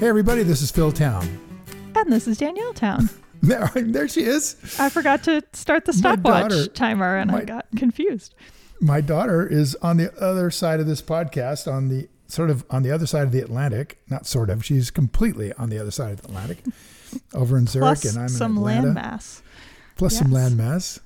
Hey, everybody, this is Phil Town. And this is Danielle Town. There, there she is. I forgot to start the stopwatch daughter- timer and I got confused. My daughter is on the other side of this podcast, on the sort of on the other side of the Atlantic. Not sort of, she's completely on the other side of the Atlantic, over in Zurich, Plus and I'm some in Atlanta. landmass. Plus some landmass.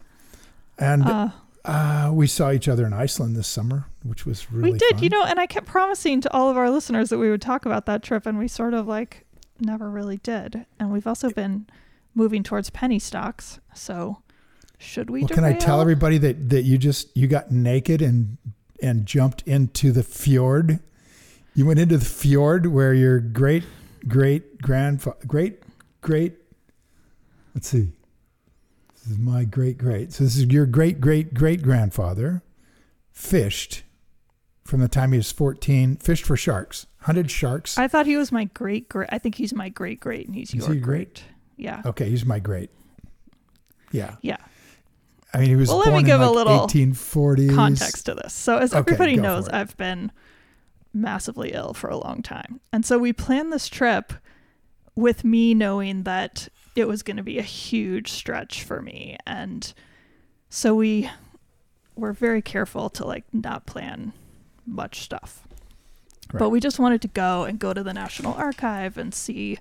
And Uh, uh, we saw each other in Iceland this summer, which was really we did, fun. you know, and I kept promising to all of our listeners that we would talk about that trip, and we sort of like never really did. And we've also been moving towards penny stocks. So should we? Well, can I tell everybody that that you just you got naked and and jumped into the fjord? You went into the fjord where your great great grandfather great great let's see. This is my great great. So this is your great great great grandfather fished from the time he was 14, fished for sharks, hunted sharks. I thought he was my great great. I think he's my great great, and he's Is your he great? great. Yeah, okay, he's my great. Yeah. yeah. I mean, he was Well, let born me in give a little 1840s. context to this. So, as Okay, everybody knows. I've been massively ill for a long time. And so, we planned this trip with me knowing that it was going to be a huge stretch for me. And so, we were very careful to like not plan much stuff. Right. But we just wanted to go and go to the National Archive and see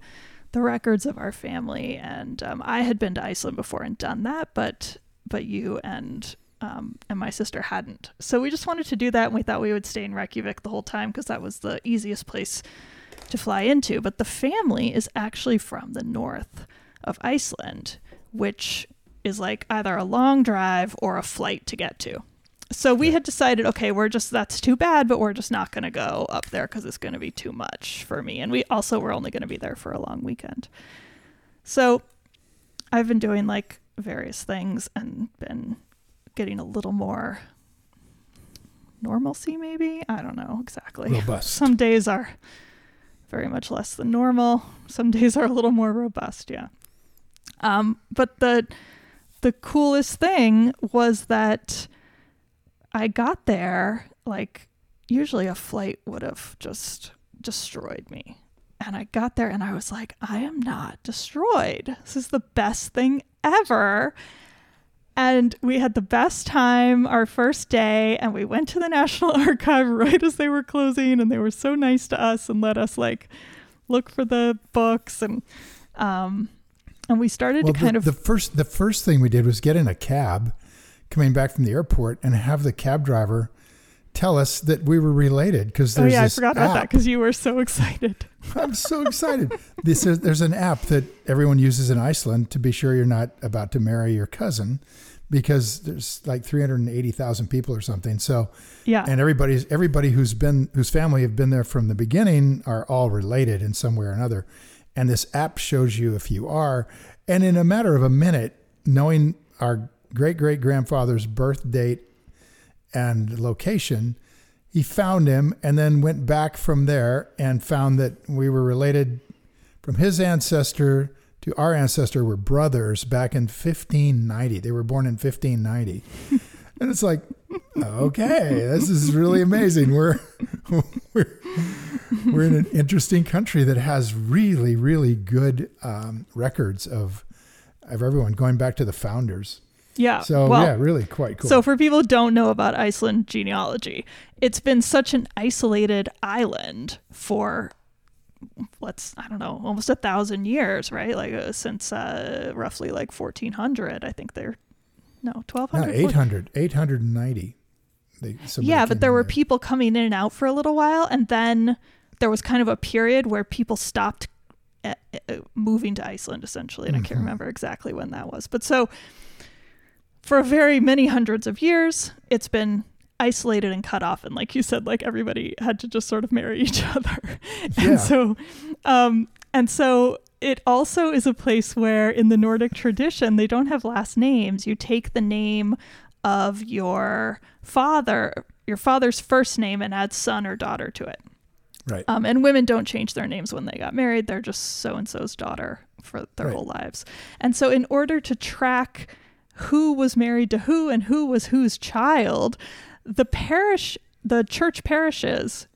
the records of our family. And um, I had been to Iceland before and done that, but but you and um, and my sister hadn't. So we just wanted to do that, and we thought we would stay in Reykjavik the whole time because that was the easiest place to fly into. But the family is actually from the north of Iceland, which is like either a long drive or a flight to get to. So we had decided, okay, we're just that's too bad, but we're just not going to go up there because it's going to be too much for me. And we also were only going to be there for a long weekend. So I've been doing like various things and been getting a little more normalcy, maybe. I don't know exactly. Robust. Some days are very much less than normal. Some days are a little more robust, yeah. Um, but the the coolest thing was that I got there like usually a flight would have just destroyed me. And I got there and I was like, I am not destroyed. This is the best thing ever. And we had the best time our first day, and we went to the National Archive right as they were closing, and they were so nice to us and let us like look for the books and um and we started Well, to kind the, of the first the first thing we did was get in a cab, coming back from the airport, and have the cab driver tell us that we were related because oh there's yeah, I forgot about that because you were so excited. I'm so excited. this is, there's an app that everyone uses in Iceland to be sure you're not about to marry your cousin, because there's like 380,000 people or something. So Yeah, and everybody's everybody who's been whose family have been there from the beginning are all related in some way or another and this app shows you if you are. And in a matter of a minute knowing our great great grandfather's birth date and location he found him and then went back from there and found that we were related from his ancestor to our ancestor were brothers back in 1590 they were born in 1590 and it's like okay, this is really amazing. We're we're we're in an interesting country that has really really good um, records of of everyone going back to the founders. yeah. So well, yeah, really quite cool. So, for people who don't know about Iceland genealogy, it's been such an isolated island for let's I don't know almost a thousand years, right? Like uh, since uh, roughly like fourteen hundred, I think they're no 1,200. No, 800, 890. They, Yeah, but there were people coming in and out for a little while, and then there was kind of a period where people stopped uh, uh, moving to Iceland essentially, and I can't Mhm. remember exactly when that was. But so for very many hundreds of years, it's been isolated and cut off and like you said like everybody had to just sort of marry each other and Yeah. so um and so it also is a place where in the nordic tradition they don't have last names you take the name of your father your father's first name and add son or daughter to it Right. um, and women don't change their names when they got married. They're just so and so's daughter for their Right. whole lives. And so, in order to track who was married to who and who was whose child, the parish, the church parishes,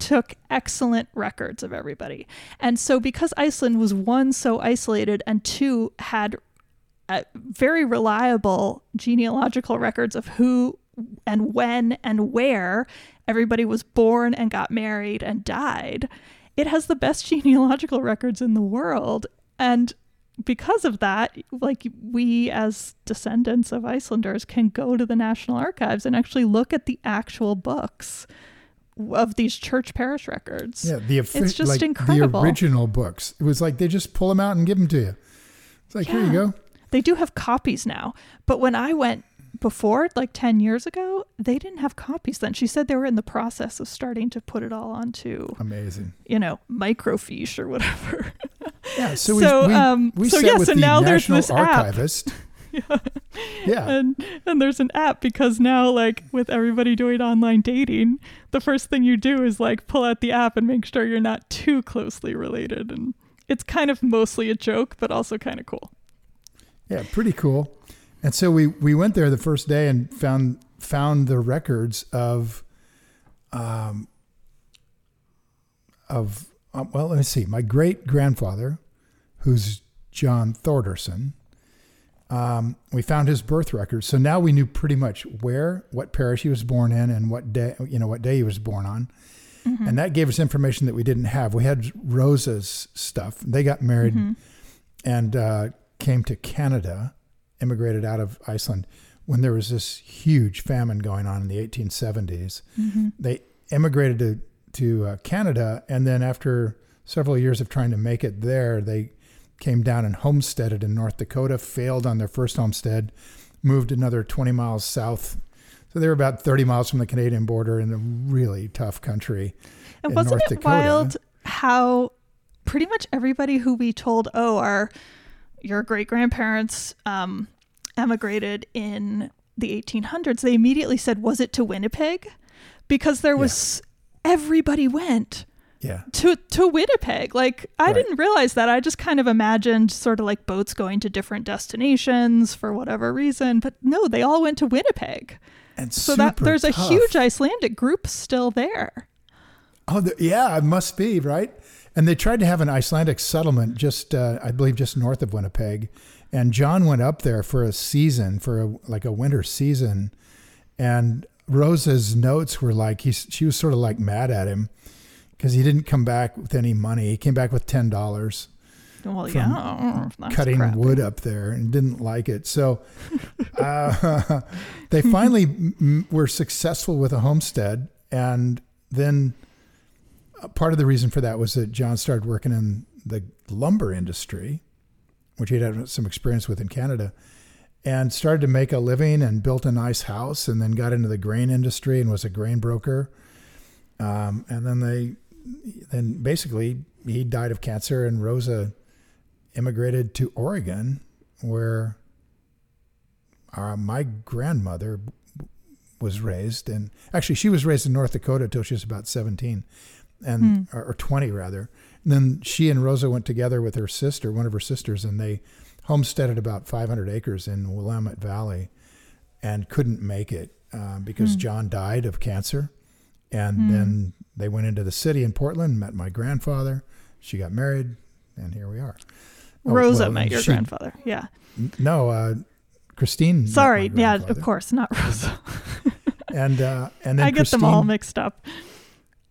took excellent records of everybody. And so, because Iceland was one, so isolated, and two, had uh, very reliable genealogical records of who and when and where everybody was born and got married and died. It has the best genealogical records in the world. And because of that, like we as descendants of Icelanders can go to the National Archives and actually look at the actual books of these church parish records. Yeah, the It's just like incredible. the original books. It was like they just pull them out and give them to you. It's like here you go. They do have copies now. But when I went before, like 10 years ago, they didn't have copies then. She said they were in the process of starting to put it all onto, Amazing. you know, microfiche or whatever. Yeah. So, So, we we, um, we so yeah, so now there's this app. Archivist. Yeah. and and there's an app because now like with everybody doing online dating, the first thing you do is like pull out the app and make sure you're not too closely related and it's kind of mostly a joke but also kind of cool. Yeah, pretty cool. And so we we went there the first day and found found the records of um of um, well, let me see. My great grandfather, who's John Thorderson, um, we found his birth record. So now we knew pretty much where, what parish he was born in, and what day, you know, what day he was born on. And that gave us information that we didn't have. We had Rosa's stuff. They got married and uh, came to Canada, immigrated out of Iceland when there was this huge famine going on in the 1870s. They immigrated to to uh, Canada, and then after several years of trying to make it there, they came down and homesteaded in North Dakota. Failed on their first homestead, moved another 20 miles south. So they were about 30 miles from the Canadian border in a really tough country. And wasn't North it Dakota. wild how pretty much everybody who we told, oh, our your great grandparents um, emigrated in the 1800s, they immediately said, was it to Winnipeg? Because there was everybody went Yeah. to to Winnipeg. Like I Right. didn't realize that. I just kind of imagined sort of like boats going to different destinations for whatever reason, but no, they all went to Winnipeg. And So that there's a huge Icelandic group still there. Oh, the, yeah, it must be right. And they tried to have an Icelandic settlement just, uh, I believe, just north of Winnipeg. And John went up there for a season, for a, like a winter season. And Rosa's notes were like he, she was sort of like mad at him because he didn't come back with any money. He came back with ten dollars Well, From yeah, that's cutting crappy. wood up there and didn't like it. So uh, they finally m- were successful with a homestead. And then uh, part of the reason for that was that John started working in the lumber industry, which he'd had some experience with in Canada, and started to make a living and built a nice house and then got into the grain industry and was a grain broker. Um, and then they, then basically he died of cancer and Rosa immigrated to Oregon, where uh, my grandmother was raised, and actually she was raised in North Dakota until she was about seventeen, and or, or twenty rather. And then she and Rosa went together with her sister, one of her sisters, and they homesteaded about 500 acres in Willamette Valley, and couldn't make it uh, because John died of cancer, and then they went into the city in Portland, met my grandfather. She got married, and here we are. Oh, Rosa well, met your she- grandfather. Yeah. No, uh, Christine. Sorry. Yeah, of course, not Rosa. And uh, and then I get Christine, them all mixed up.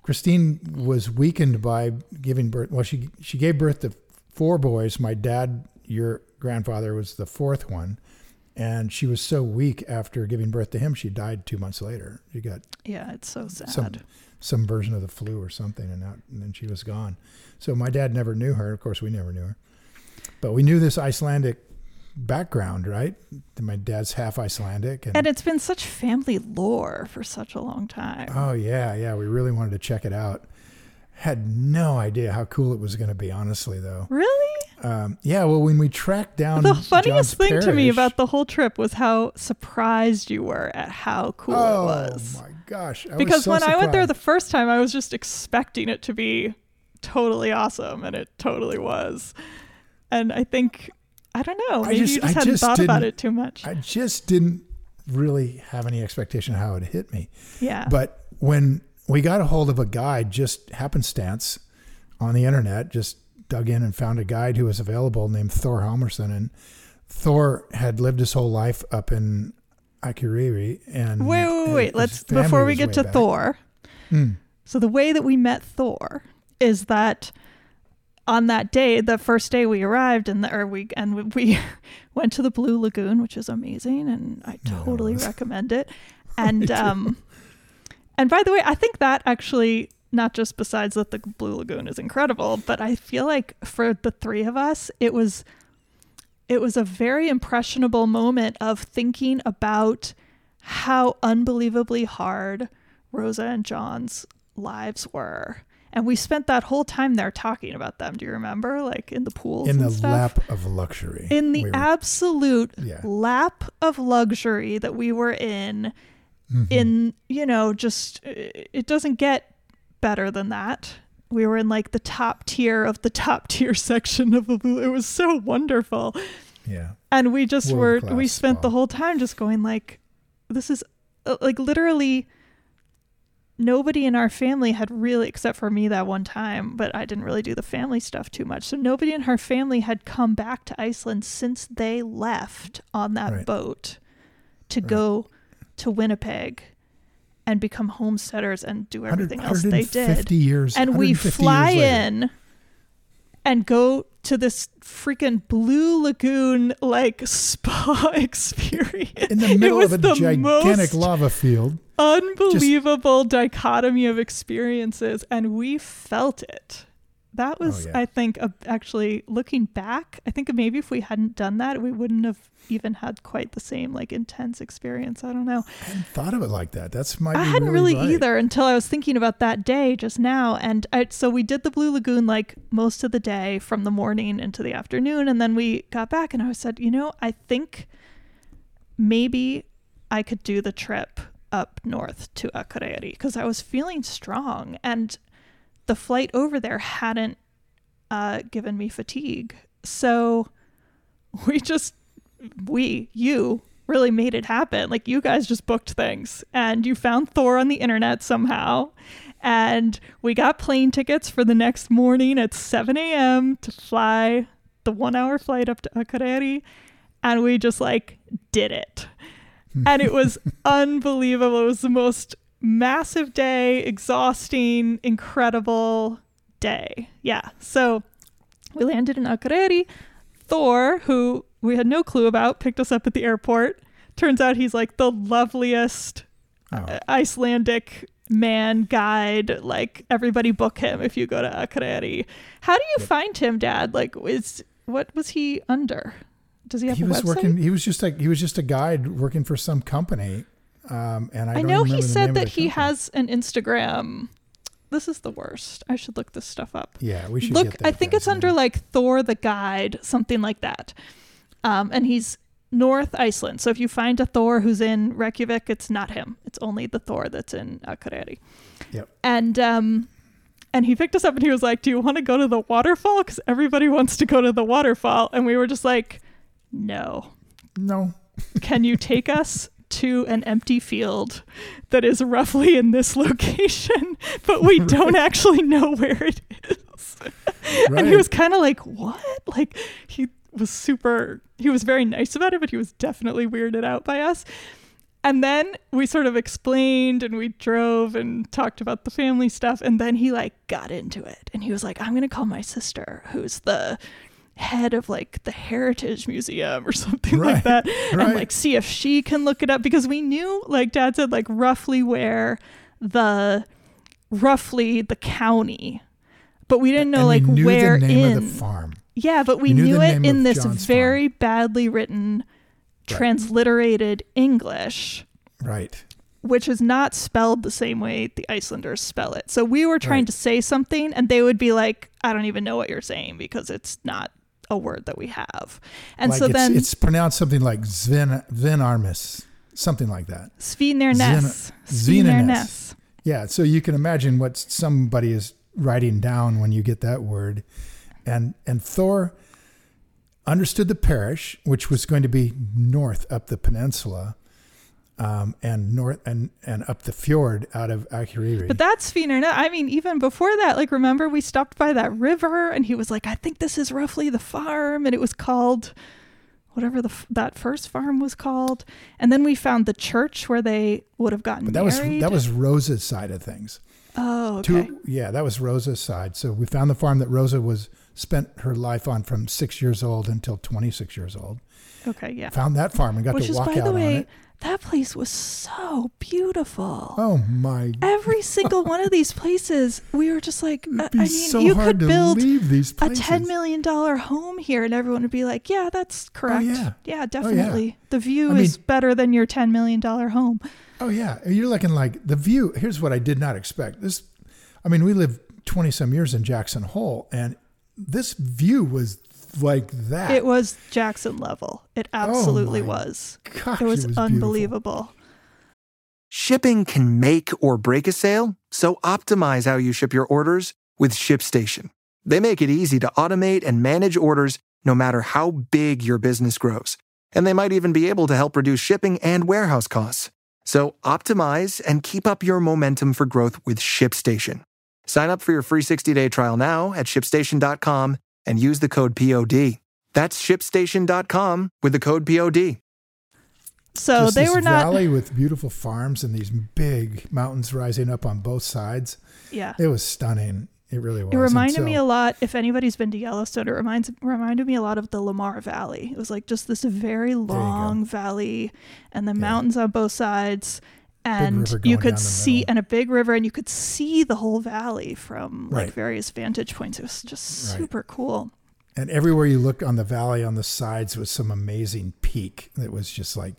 Christine was weakened by giving birth. Well, she she gave birth to four boys. My dad, your grandfather, was the fourth one, and she was so weak after giving birth to him, she died two months later. She got Yeah, it's so sad. some some version of the flu or something, and, that, and then she was gone. So my dad never knew her. Of course, we never knew her, but we knew this Icelandic background, right? My dad's half Icelandic, and, And it's been such family lore for such a long time. oh yeah, yeah, we really wanted to check it out. Had no idea how cool it was going to be, honestly, though. really? Um, yeah, well, when we tracked down The John's funniest thing to me about the whole trip was how surprised you were at how cool oh it was. Oh my gosh, I was because so when I went there the first time, I was just expecting it to be totally awesome, and it totally was. And I think I don't know, maybe just- you just I hadn't just thought about it too much. I just didn't really have any expectation of how it hit me. yeah, But when we got a hold of a guide, just happenstance on the internet, just dug in and found a guide who was available named Thor Halmerson. And Thor had lived his whole life up in Akureyri. And wait, wait, and wait. Let's before we get to back. Thor. Hmm. So the way that we met Thor is that on that day, the first day we arrived, and the, or we and we went to the Blue Lagoon, which is amazing, and I totally recommend it. And um, and by the way, I think that actually not just besides that the Blue Lagoon is incredible, but I feel like for the three of us, it was it was a very impressionable moment of thinking about how unbelievably hard Rosa and John's lives were. And we spent that whole time there talking about them. Do you remember? Like in the pools In and the stuff. lap of luxury. in the We were- absolute Yeah. lap of luxury that we were in Mhm. in you know just it doesn't get better than that we were in like the top tier of the top tier section of the it was so wonderful Yeah. and we just were we spent the whole time just going like this is uh, like literally nobody in our family had really except for me that one time but i didn't really do the family stuff too much so nobody in our family had come back to iceland since they left on that Right. boat to Right. go to winnipeg and become homesteaders and do everything else they 150 did years. and we fly in and go to this freaking blue lagoon like spa experience in the middle of a the gigantic lava field. unbelievable dichotomy of experiences and we felt it that oh, was Oh, yeah. i think a, actually looking back i think maybe if we hadn't done that we wouldn't have even had quite the same like intense experience i don't know I hadn't thought of it like that. That's my. I hadn't really, right. either until I was thinking about that day just now. And I, so we did the Blue Lagoon like most of the day from the morning into the afternoon. And then we got back and I said, you know, I think maybe I could do the trip up north to Akureyri because I was feeling strong. And the flight over there hadn't uh, given me fatigue. So we just, we, you, really made it happen. Like you guys just booked things and you found Thor on the internet somehow. And we got plane tickets for the next morning at 7 a.m. to fly the one hour flight up to Akureyri. And we just like did it. And it was unbelievable. It was the most massive day, exhausting, incredible day. Yeah. So we landed in Akureyri. Thor, who we had no clue about, picked us up at the airport. Turns out he's like the loveliest Oh, uh, Icelandic man guide. Like everybody book him if you go to Akureyri. How do you find him, Dad? Like, is what was he under? Does he have he a was website? working. He was just like he was just a guide working for some company. Um, and I, I, know he said that he company. has an Instagram. This is the worst. I should look this stuff up. Yeah, we should look i think it's under like thor the guide something like that um, and he's north iceland so if you find a thor who's in reykjavik it's not him it's only the thor that's in akureyri Yep. and um and he picked us up and he was like do you want to go to the waterfall because everybody wants to go to the waterfall and we were just like no No, can you take us to an empty field that is roughly in this location but we don't actually know where it is. And he was kind of like what? Like he was super he was very nice about it but he was definitely weirded out by us. And then we sort of explained and we drove and talked about the family stuff and then he like got into it. And he was like i'm going to call my sister who's the head of like the heritage museum or something like Right, that and right. like see if she can look it up because we knew like dad said like roughly where the roughly the county but we didn't know And like where the name in of the farm. Yeah, but we We knew knew, it in this John's very badly written, Right. transliterated English, Right. which is not spelled the same way the Icelanders spell it. So we were trying Right. to say something, and they would be like, "I don't even know what you're saying because it's not a word that we have." And like so it's, then it's pronounced something like Sven Ven Armis, something like that. Svinerness, Svinerness. Yeah, so you can imagine what somebody is writing down when you get that word. And and Thor understood the parish, which was going to be north up the peninsula, um, and north and, and up the fjord out of Akureyri. But that's Svinerness. I mean, even before that, like remember we stopped by that river, and he was like, "I think this is roughly the farm," and it was called whatever the that first farm was called. And then we found the church where they would have gotten But that was that was Rosa's side of things. oh okay. Two, yeah, that was Rosa's side. So we found the farm that Rosa was spent her life on from six years old until twenty six years old. Okay, yeah. Found that farm and got Which to is, walk by out the on it. That place was so beautiful. Oh my! God. Every single one of these places, we were just like, I I mean, so you could build a ten million dollar home here, and everyone would be like, "Yeah, that's oh, correct. yeah. Oh, yeah, definitely. The view I mean- is better than your ten million dollar home." Oh yeah, you're looking like the view. Here's what I did not expect. This, I mean, we lived twenty some years in Jackson Hole, and this view was like that. It was Jackson level. It oh absolutely Oh was. Gosh, It was, beautiful. unbelievable. Shipping can make or break a sale, so optimize how you ship your orders with ShipStation. They make it easy to automate and manage orders no matter how big your business grows. And they might even be able to help reduce shipping and warehouse costs. So optimize and keep up your momentum for growth with ShipStation. Sign up for your free 60-day trial now at shipstation.com and use the code POD. That's shipstation.com with the code POD. So Just they this were not. valley with beautiful farms and these big mountains rising up on both sides. Yeah. It was stunning. It really was. It And reminded me a lot. If anybody's been to Yellowstone, it reminds reminded me a lot of the Lamar Valley. It was like just this very long valley, and the Yeah. mountains on both sides, and you could see and a big river, and you could see the whole valley from like Right. various vantage points. It was just Right. super cool. And everywhere you look on the valley on the sides was some amazing peak. that was just like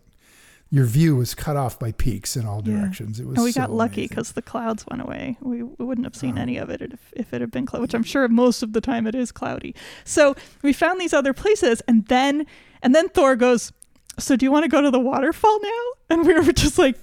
your view was cut off by peaks in all Yeah. directions. It was And we so got lucky because the clouds went away. We, we wouldn't have seen Oh. any of it if, if it had been cloudy, which I'm sure most of the time it is cloudy. So we found these other places, and then and then Thor goes, "So do you want to go to the waterfall now?" And we were just like,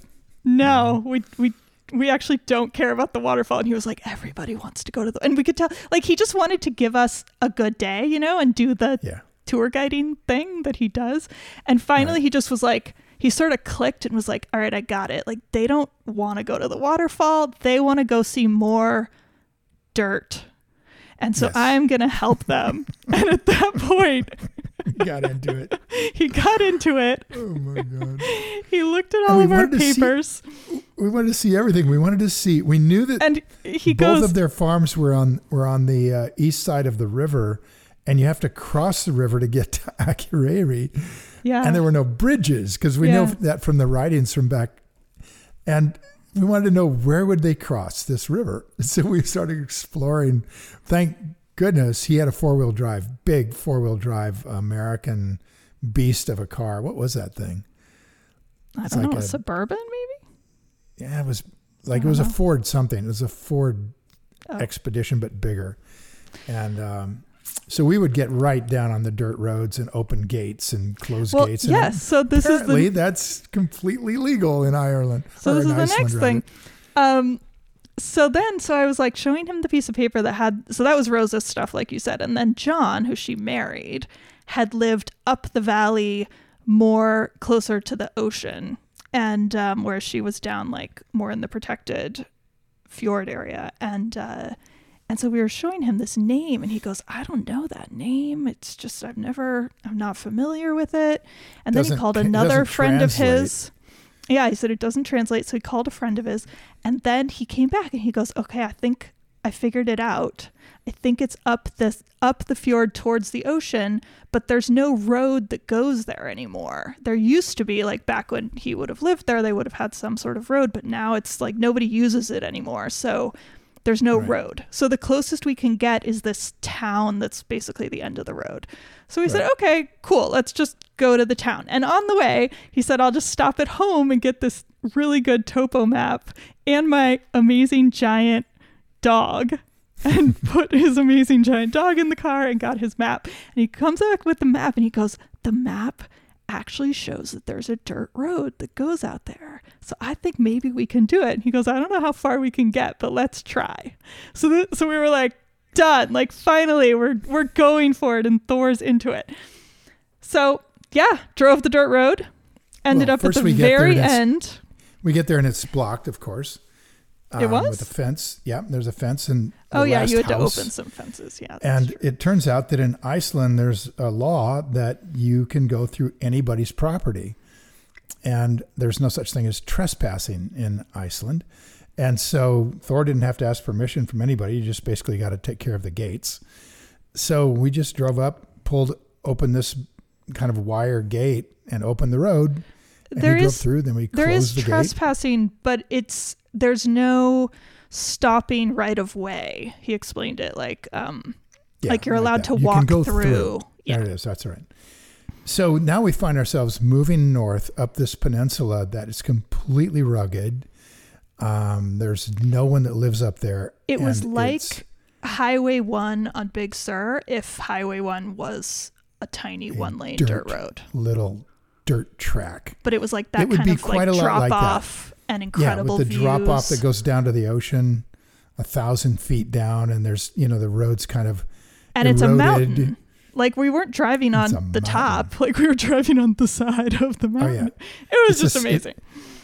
"No, mm-hmm. we we." We actually don't care about the waterfall. And he was like, everybody wants to go to the, and we could tell, like, he just wanted to give us a good day, you know, and do the Yeah. tour guiding thing that he does. And finally, Right. he just was like, he sort of clicked and was like, all right, I got it. Like, they don't want to go to the waterfall, they want to go see more dirt. And so Yes. I'm going to help them. and at that point, got into it. he got into it. Oh my god. He looked at all of our to see- papers We wanted to see everything. We wanted to see. We knew that and he both goes, of their farms were on were on the uh, east side of the river, and you have to cross the river to get to Akureyri. yeah. and there were no bridges because we know that from the writings from back and we wanted to know where would they cross this river so we started exploring thank goodness he had a four-wheel drive big four-wheel drive american beast of a car what was that thing I it's don't like know, a suburban maybe? yeah it was like it was a ford something it was a ford Oh. expedition but bigger and um, so we would get right down on the dirt roads and open gates and close Well, gates and yes. So this is Apparently, the that's completely legal in Ireland. So this is the next rather. thing. Um, so then, so I was like showing him the piece of paper that had, so that was Rosa's stuff, like you said. And then John, who she married, had lived up the valley more closer to the ocean and um, where she was down like more in the protected fjord area. And, uh, and so we were showing him this name, and he goes, I don't know that name. It's just, I've never, I'm not familiar with it. And then he called another doesn't friend of his. Yeah, he said it doesn't translate. So he called a friend of his, and then he came back and he goes, "Okay, I think I figured it out. I think it's up this up the fjord towards the ocean, but there's no road that goes there anymore. There used to be, like back when he would have lived there, they would have had some sort of road, but now it's like nobody uses it anymore. So." There's no Right. road. So the closest we can get is this town that's basically the end of the road. So we said, okay, cool. Let's just go to the town. And on the way, he said, I'll just stop at home and get this really good topo map and my amazing giant dog and put his amazing giant dog in the car and got his map. And he comes back with the map and he goes, The map actually shows that there's a dirt road that goes out there. So I think maybe we can do it. And he goes, I don't know how far we can get, but let's try. So th- so we were like, done. Like finally we're we're going for it and Thor's into it. So yeah, drove the dirt road. Ended Well, up at the there very end. We get there and it's blocked, of course. It um, was? with a fence. Yeah, there's a fence and Oh yeah, you had to open some fences. Yeah. And true. it turns out that in Iceland, there's a law that you can go through anybody's property. And there's no such thing as trespassing in Iceland. And so Thor didn't have to ask permission from anybody. You just basically got to take care of the gates. So we just drove up, pulled open this kind of wire gate and opened the road. There he drove through, then we there is the gate. trespassing, but it's there's no stopping right of way. He explained it like um Yeah, like you're allowed that. to You can walk go through. Yeah. There it is. That's right. So now we find ourselves moving north up this peninsula that is completely rugged. Um, there's no one that lives up there. It was like Highway 1 on Big Sur if Highway 1 was a tiny one lane dirt. dirt. road. little dirt track. But it was like that It would kind be of quite like a lot drop like that. off and Yeah, incredible with the views. drop off that goes down to the ocean, a thousand feet down, and there's you know the road's kind of and it's a mountain. Like we weren't driving on a the top, like we were driving on the side of the Oh mountain. yeah, It was It's a just it- amazing.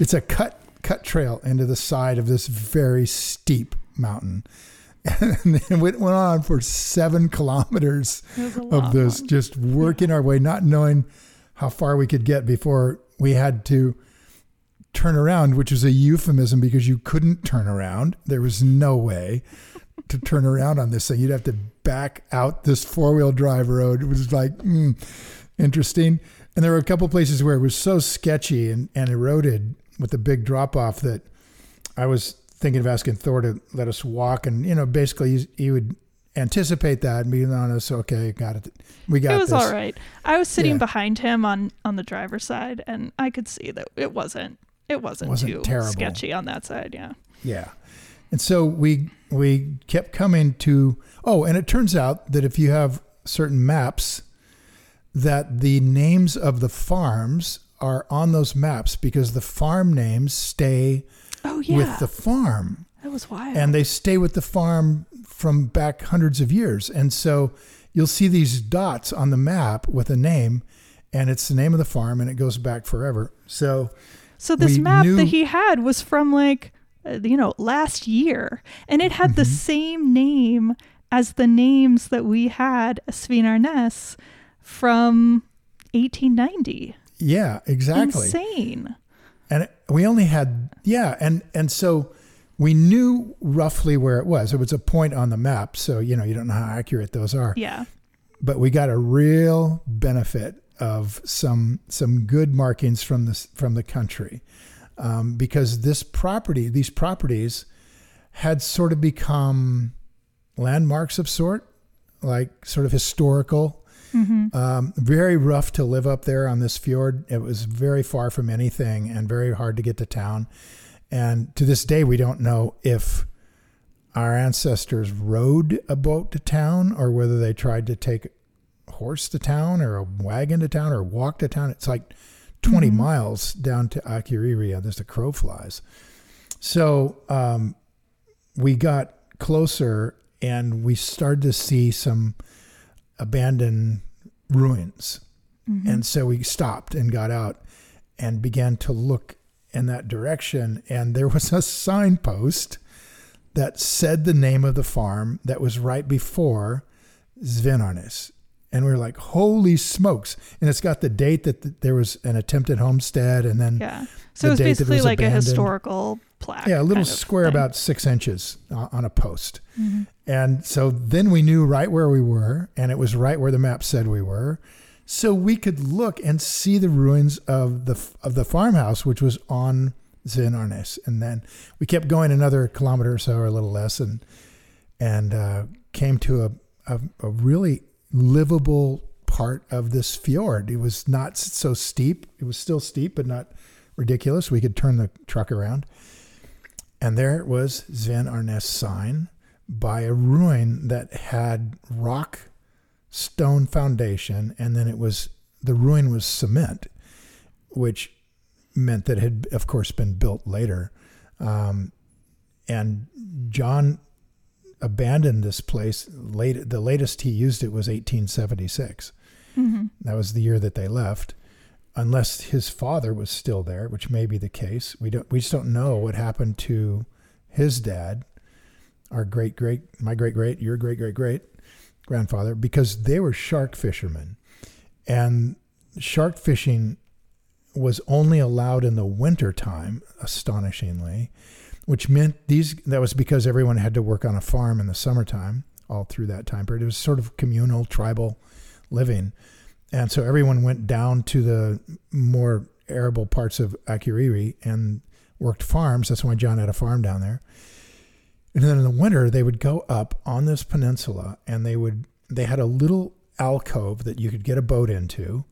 it's a cut cut trail into the side of this very steep mountain. And it went, on for seven kilometers It a of this, just working our way, not knowing how far we could get before we had to turn around, which is a euphemism because you couldn't turn around. There was no way to turn around on this thing. You'd have to back out this four wheel drive road. It was like, mm, interesting. And there were a couple places where it was so sketchy and, and eroded with the big drop off that I was thinking of asking Thor to let us walk. And, you know, basically he, he would anticipate that and be honest, okay, got it. We got it was this. all right. I was sitting Yeah. behind him on on the driver's side, and I could see that it wasn't it wasn't, Wasn't too terrible. sketchy on that side. Yeah. Yeah. And so we we kept coming to oh, and it turns out that if you have certain maps that the names of the farms are on those maps because the farm names stay Oh yeah. with the farm that was wild. and they stay with the farm from back hundreds of years. And so you'll see these dots on the map with a name and it's the name of the farm and it goes back forever. So so this map knew- that he had was from like uh, you know last year, and it had the Mm-hmm. same name as the names that we had Svinarnes from 1890. yeah, exactly. Insane. and we only had yeah and and so we knew roughly where it was it was a point on the map so you know you don't know how accurate those are Yeah. but we got a real benefit of some some good markings from this from the country um, because this property these properties had sort of become landmarks of sort like sort of historical um, very rough to live up there on this fjord. It was very far from anything and very hard to get to town. And to this day, we don't know if our ancestors rode a boat to town or whether they tried to take a horse to town or a wagon to town or walk to town. It's like 20 miles down to Akureyri. There's the crow flies. So um, we got closer and we started to see some abandoned ruins. And so we stopped and got out and began to look in that direction. And there was a signpost that said the name of the farm that was right before Svinarnes. And we were like, holy smokes. And it's got the date that th- there was an attempted homestead and then Yeah. So the it was date that it basically was like a historical plaque. yeah, a little square about six inches uh, on a post. And so then we knew right where we were, and it was right where the map said we were. So we could look and see the ruins of the of the farmhouse, which was on Svinarnes. And then we kept going another kilometer or so, or a little less, and and uh, came to a, a, a really livable part of this fjord. It was not so steep. It was still steep, but not ridiculous. We could turn the truck around. And there was Svinarnes sign by a ruin that had rock stone foundation, and then it was the ruin was cement, which meant that it had, of course, been built later. Um, and John abandoned this place late. The latest he used it was 1876. Mm-hmm. That was the year that they left. Unless his father was still there, which may be the case. We don't. We just don't know what happened to his dad, our great great, my great great, your great great great grandfather, because they were shark fishermen, and shark fishing was only allowed in the winter time. Astonishingly, which meant these that was because everyone had to work on a farm in the summertime all through that time period. It was sort of communal, tribal living. And so everyone went down to the more arable parts of Akureyri and worked farms. That's why John had a farm down there. And then in the winter, they would go up on this peninsula and they would, they had a little alcove that you could get a boat into.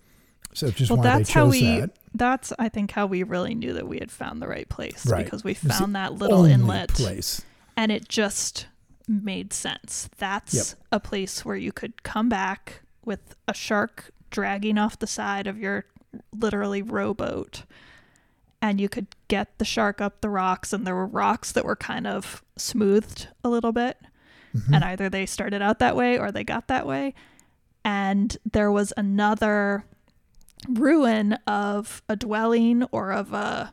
So just well, why that's how we. that. That's I think how we really knew that we had found the right place Right. because we It was the found that little inlet place. and it just made sense. That's Yep. a place where you could come back with a shark dragging off the side of your literally rowboat and you could get the shark up the rocks and there were rocks that were kind of smoothed a little bit Mm-hmm. and either they started out that way or they got that way and there was another ruin of a dwelling or of a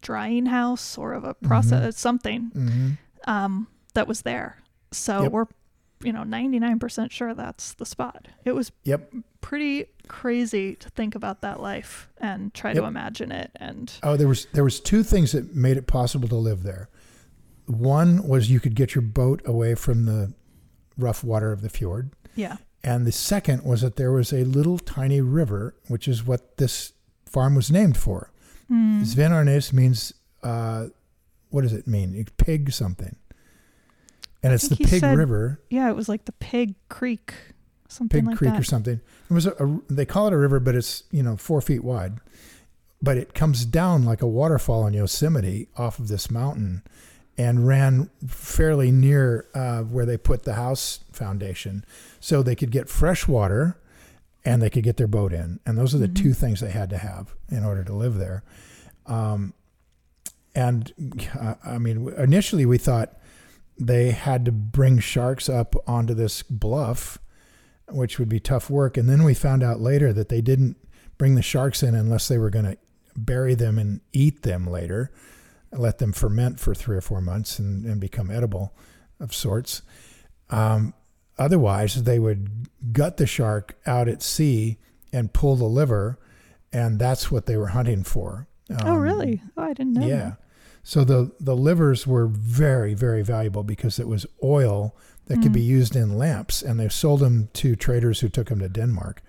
drying house or of a process something hmm um, that was there. So Yep. we're, you know, 99% sure that's the spot. It was Yep. pretty crazy to think about that life and try to imagine it. And Oh, there was there was two things that made it possible to live there. One was you could get your boat away from the rough water of the fjord, yeah, and the second was that there was a little tiny river, which is what this farm was named for. Hmm. Sven Arnes means uh, what does it mean? Pig something, and it's the Pig said River, yeah, it was like the Pig Creek, something Pig like Creek that. or something. It was a, a they call it a river, but it's you know four feet wide, but it comes down like a waterfall in Yosemite off of this mountain, and ran fairly near uh, where they put the house foundation, so they could get fresh water, and they could get their boat in, and those are the two things they had to have in order to live there. Um, and uh, I mean, initially we thought they had to bring sharks up onto this bluff, which would be tough work. And then we found out later that they didn't bring the sharks in unless they were going to bury them and eat them later, let them ferment for three or four months and, and become edible of sorts. Um, otherwise, they would gut the shark out at sea and pull the liver, and that's what they were hunting for. oh, Um, really? Oh, I didn't know. yeah. that. So the the livers were very very valuable because it was oil that could be used in lamps, and they sold them to traders who took them to Denmark,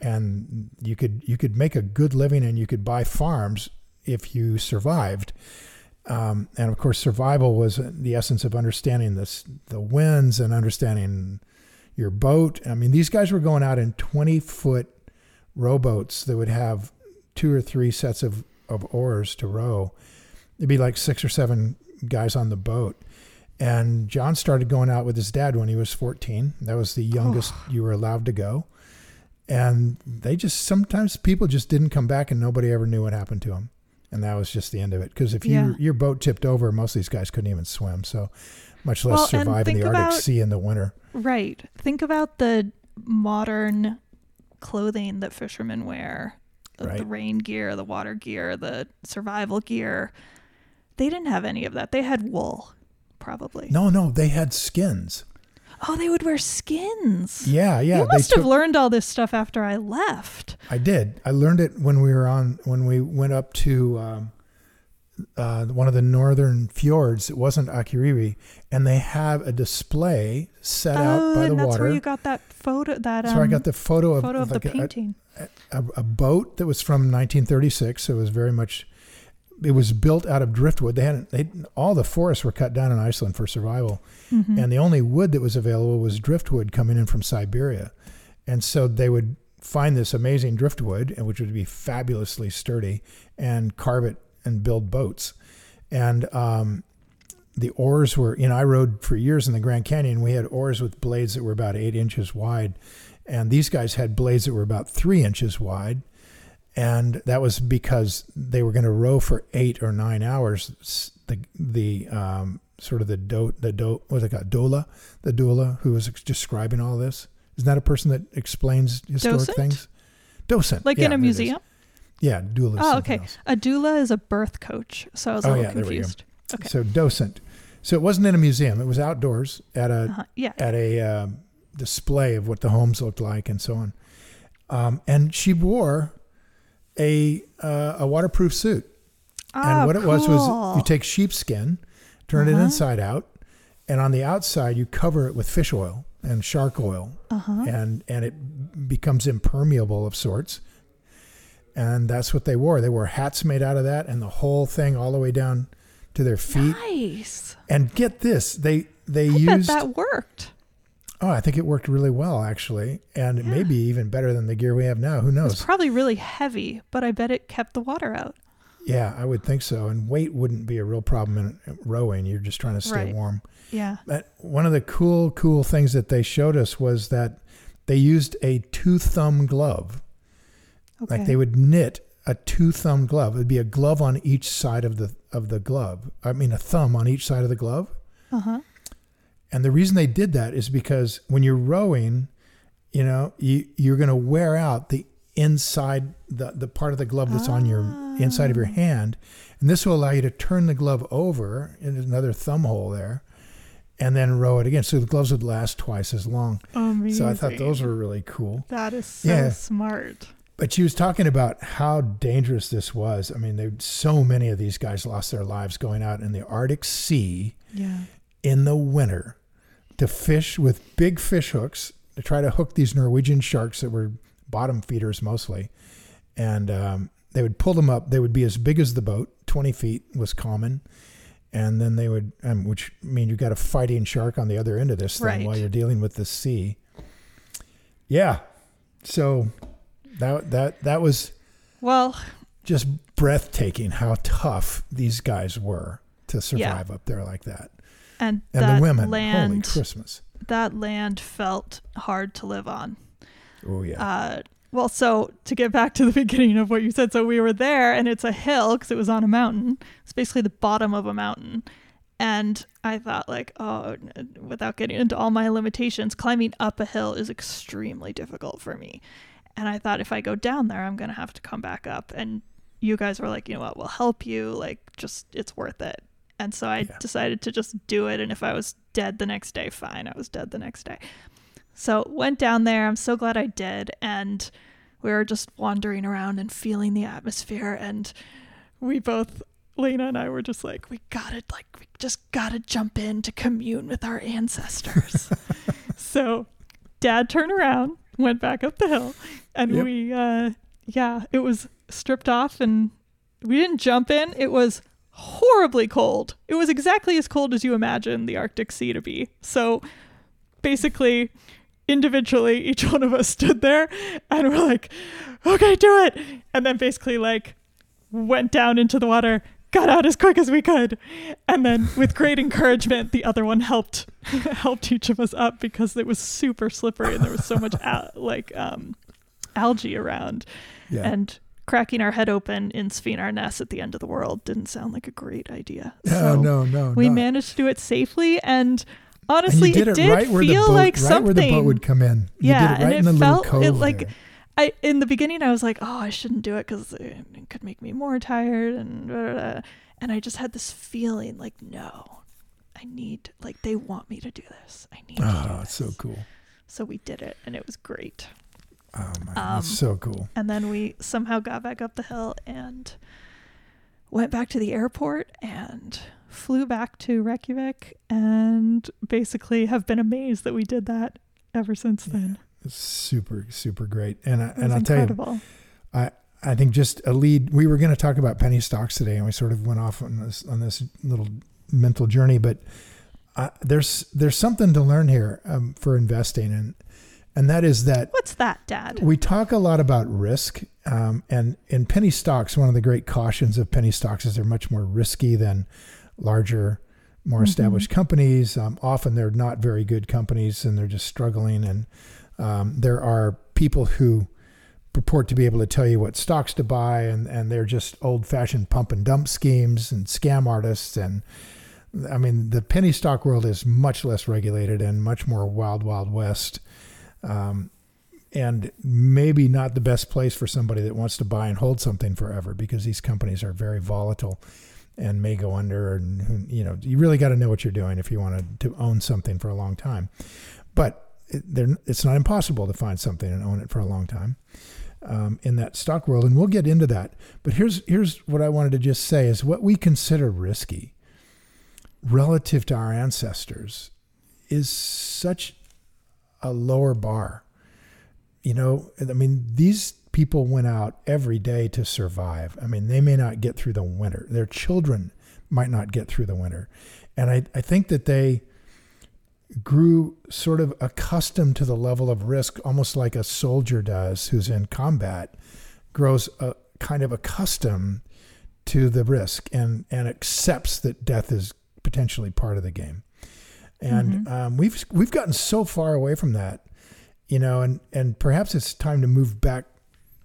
and you could you could make a good living and you could buy farms if you survived. Um, and of course, survival was the essence of understanding this the winds and understanding your boat. I mean, these guys were going out in twenty foot rowboats that would have two or three sets of, of oars to row. It'd be like six or seven guys on the boat. And John started going out with his dad when he was 14. That was the youngest you were allowed to go. And they just sometimes people just didn't come back and nobody ever knew what happened to them. And that was just the end of it. Because if Yeah. you, your boat tipped over, most of these guys couldn't even swim. So much less Well, survive in the Arctic Sea in the winter. Right. Think about the modern clothing that fishermen wear the- the rain gear, the water gear, the survival gear. They didn't have any of that. They had wool, probably. No, no, they had skins. Oh, they would wear skins. Yeah, yeah. you must have took- learned all this stuff after I left. I did. I learned it when we were on when we went up to um, uh, one of the northern fjords. It wasn't Akureyri, and they have a display set out oh, by the and that's water. where you got that photo. That um, so I got the photo of, photo of like the painting. a, a, a boat that was from 1936. So it was very much it was built out of driftwood. They had they all the forests were cut down in Iceland for survival, Mm-hmm. and the only wood that was available was driftwood coming in from Siberia, and so they would find this amazing driftwood, and which would be fabulously sturdy, and carve it and build boats, and um, the oars were you know I rowed for years in the Grand Canyon. We had oars with blades that were about eight inches wide, and these guys had blades that were about three inches wide and that was because they were going to row for eight or nine hours. The the um, sort of the do the do what's it called doula the doula who was describing all this isn't that a person that explains historic Docent? things? Docent, Like yeah, in a there it is. museum? Yeah, doula. Oh, okay. else. A doula is a birth coach. So I was a Oh, little yeah, there we go. confused. Okay. So docent. So it wasn't in a museum. It was outdoors at a Uh-huh. Yeah. at a um, display of what the homes looked like and so on. Um, and she wore a uh, a waterproof suit. Ah, and what it was was you take sheepskin, turn it Uh-huh. inside out, and on the outside you cover it with fish oil and shark oil, Uh-huh. and and it becomes impermeable of sorts. And that's what they wore. They wore hats made out of that, and the whole thing all the way down to their feet. Nice. And get this, they they I used. that worked. Oh, I think it worked really well actually, and Yeah. maybe even better than the gear we have now. Who knows? was probably really heavy, but I bet it kept the water out. yeah, I would think so. And weight wouldn't be a real problem in rowing. You're just trying to stay Right. warm. Yeah. But one of the cool, cool things that they showed us was that they used a two thumb glove. Okay. Like they would knit a two thumb glove. It'd be a glove on each side of the of the glove. I mean, a thumb on each side of the glove. Uh-huh. And the reason they did that is because when you're rowing, you know, you you're going to wear out the inside the the part of the glove that's on your inside of your ah. hand, and this will allow you to turn the glove over in another thumb hole there, and then row it again. So the gloves would last twice as long. Amazing. So I thought those were really cool. That is so Yeah. smart. But she was talking about how dangerous this was. I mean, there so many of these guys lost their lives going out in the Arctic Sea Yeah. in the winter to fish with big fish hooks to try to hook these Norwegian sharks that were bottom feeders mostly. And um, they would pull them up. They would be as big as the boat, 20 feet was common. And then they would, um, which mean you got a fighting shark on the other end of this thing Right. while you're dealing with the sea. Yeah. So that, that, that was Well, just breathtaking how tough these guys were to survive up there like that. And, And the women, holy land Christmas. that land felt hard to live on. Oh yeah. Uh, well, so to get back to the beginning of what you said, so we were there, and it's a hill because it was on a mountain. It's basically the bottom of a mountain, and I thought like, oh, without getting into all my limitations, climbing up a hill is extremely difficult for me. And I thought if I go down there, I'm gonna have to come back up. And you guys were like, you know what, we'll help you. Like, just it's worth it. And so I Yeah. decided to just do it. And if I was dead the next day, fine. I was dead the next day. So went down there. I'm so glad I did. And we were just wandering around and feeling the atmosphere. And we both, Lena and I, were just like, we gotta, like, we just gotta jump in to commune with our ancestors. so dad turned around, went back up the hill, and Yep. we, uh, yeah, it was stripped off and we didn't jump in. It was horribly cold. It was exactly as cold as you imagine the Arctic Sea to be. So basically, individually, each one of us stood there and we're like, okay, do it. And then basically, like, went down into the water, got out as quick as we could. And then, with great encouragement, the other one helped helped each of us up because it was super slippery and there was so much al- like um, algae around. yeah. And cracking our head open in Svinarnes at the end of the world didn't sound like a great idea. no, So no, no. we not. managed to do it safely and And honestly you did it it, did right where the feel boat, like right something where the boat would come in. You yeah did it right and in it the felt it like there. I in the beginning I was like, oh, I shouldn't do it because it, could make me more tired and blah, blah, blah. and I just had this feeling like, no, I need like they want me to do this. I need to do Oh, it's so cool. So we did it, and it was great. Oh man, Um, that's so cool. And then we somehow got back up the hill and went back to the airport and flew back to Reykjavik and basically have been amazed that we did that ever since then. It's super, super great. And I, and I'll tell you. I I think just a lead. We were going to talk about penny stocks today, and we sort of went off on this on this little mental journey. But uh, there's there's something to learn here um, for investing, and and that is that What's that, Dad? we talk a lot about risk, um, and in penny stocks, one of the great cautions of penny stocks is they're much more risky than larger, more established companies. Um, often they're not very good companies, and they're just struggling. And um, there are people who purport to be able to tell you what stocks to buy, and and they're just old-fashioned pump and dump schemes and scam artists and. I mean, the penny stock world is much less regulated and much more wild, wild west um, and maybe not the best place for somebody that wants to buy and hold something forever because these companies are very volatile and may go under and you know you really got to know what you're doing if you want to, own something for a long time. But it, it's not impossible to find something and own it for a long time um, in that stock world and we'll get into that. But here's here's what i wanted to just say is what we consider risky relative to our ancestors is such a lower bar. You know, I mean, these people went out every day to survive. I mean, they may not get through the winter. Their children might not get through the winter. And I, I think that they grew sort of accustomed to the level of risk, almost like a soldier does who's in combat, grows a, kind of accustomed to the risk and, and accepts that death is potentially part of the game and um, we've we've gotten so far away from that, you know, and and perhaps it's time to move back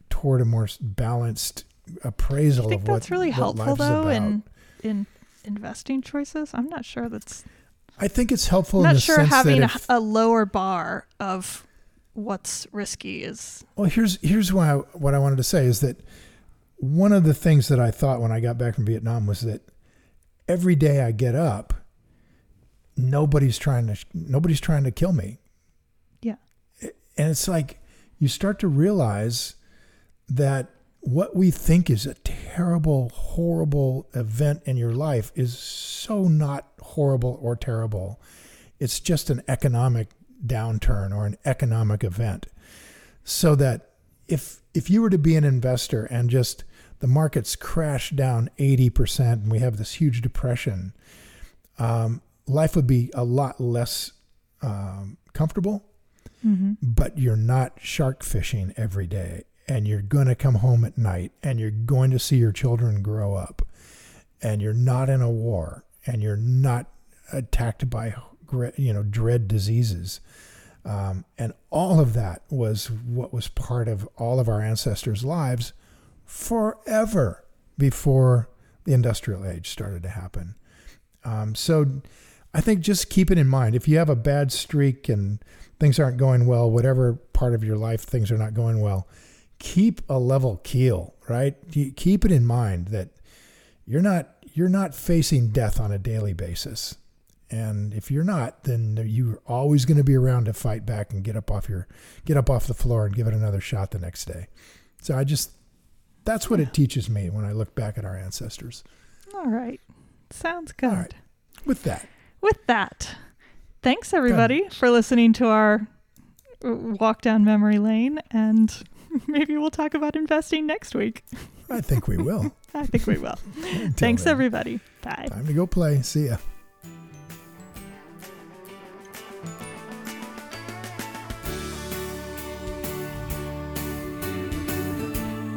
toward a more balanced appraisal I think of what that's really what helpful though about. in in investing choices. I'm not sure that's I think it's helpful I'm in not the sure having a, if, a lower bar of what's risky is well, here's here's why I, what I wanted to say is that one of the things that I thought when I got back from Vietnam was that every day I get up, nobody's trying to nobody's trying to kill me. yeah. And it's like you start to realize that what we think is a terrible, horrible event in your life is so not horrible or terrible. It's just an economic downturn or an economic event. So that if if you were to be an investor and just the markets crash down 80% and we have this huge depression, um, life would be a lot less um, comfortable but you're not shark fishing every day and you're going to come home at night and you're going to see your children grow up and you're not in a war and you're not attacked by you know dread diseases. Um, and all of that was what was part of all of our ancestors lives forever before the industrial age started to happen. Um, so I think just keep it in mind. If you have a bad streak and things aren't going well, whatever part of your life things are not going well, keep a level keel, right? Keep it in mind that you're not you're not facing death on a daily basis. And if you're not, then you're always going to be around to fight back and get up off your get up off the floor and give it another shot the next day. So I just that's what it teaches me when I look back at our ancestors. All right. Sounds good. All right. With that, With that, thanks everybody for listening to our walk down memory lane and maybe we'll talk about investing next week. I think we will. I think we will. Until thanks then. everybody. Bye. Time to go play. See ya.